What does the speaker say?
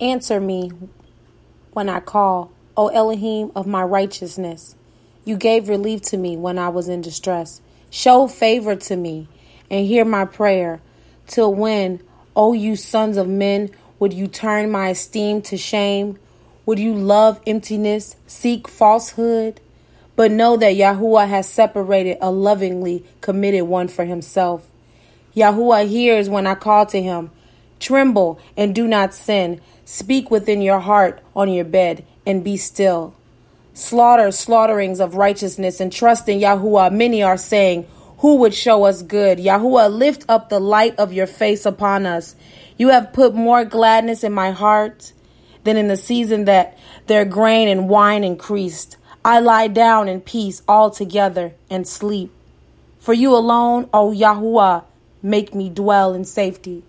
Answer me when I call, O Elohim of my righteousness. You gave relief to me when I was in distress. Show favor to me and hear my prayer. Till when, O you sons of men, would you turn my esteem to shame? Would you love emptiness, seek falsehood? But know that Yahuwah has separated a lovingly committed one for himself. Yahuwah hears when I call to him. Tremble and do not sin. Speak within your heart on your bed and be still. Slaughter slaughterings of righteousness and trust in Yahuwah. Many are saying, Who would show us good? Yahuwah, lift up the light of your face upon us. You have put more gladness in my heart than in the season that their grain and wine increased. I lie down in peace altogether and sleep. For you alone, O Yahuwah, make me dwell in safety.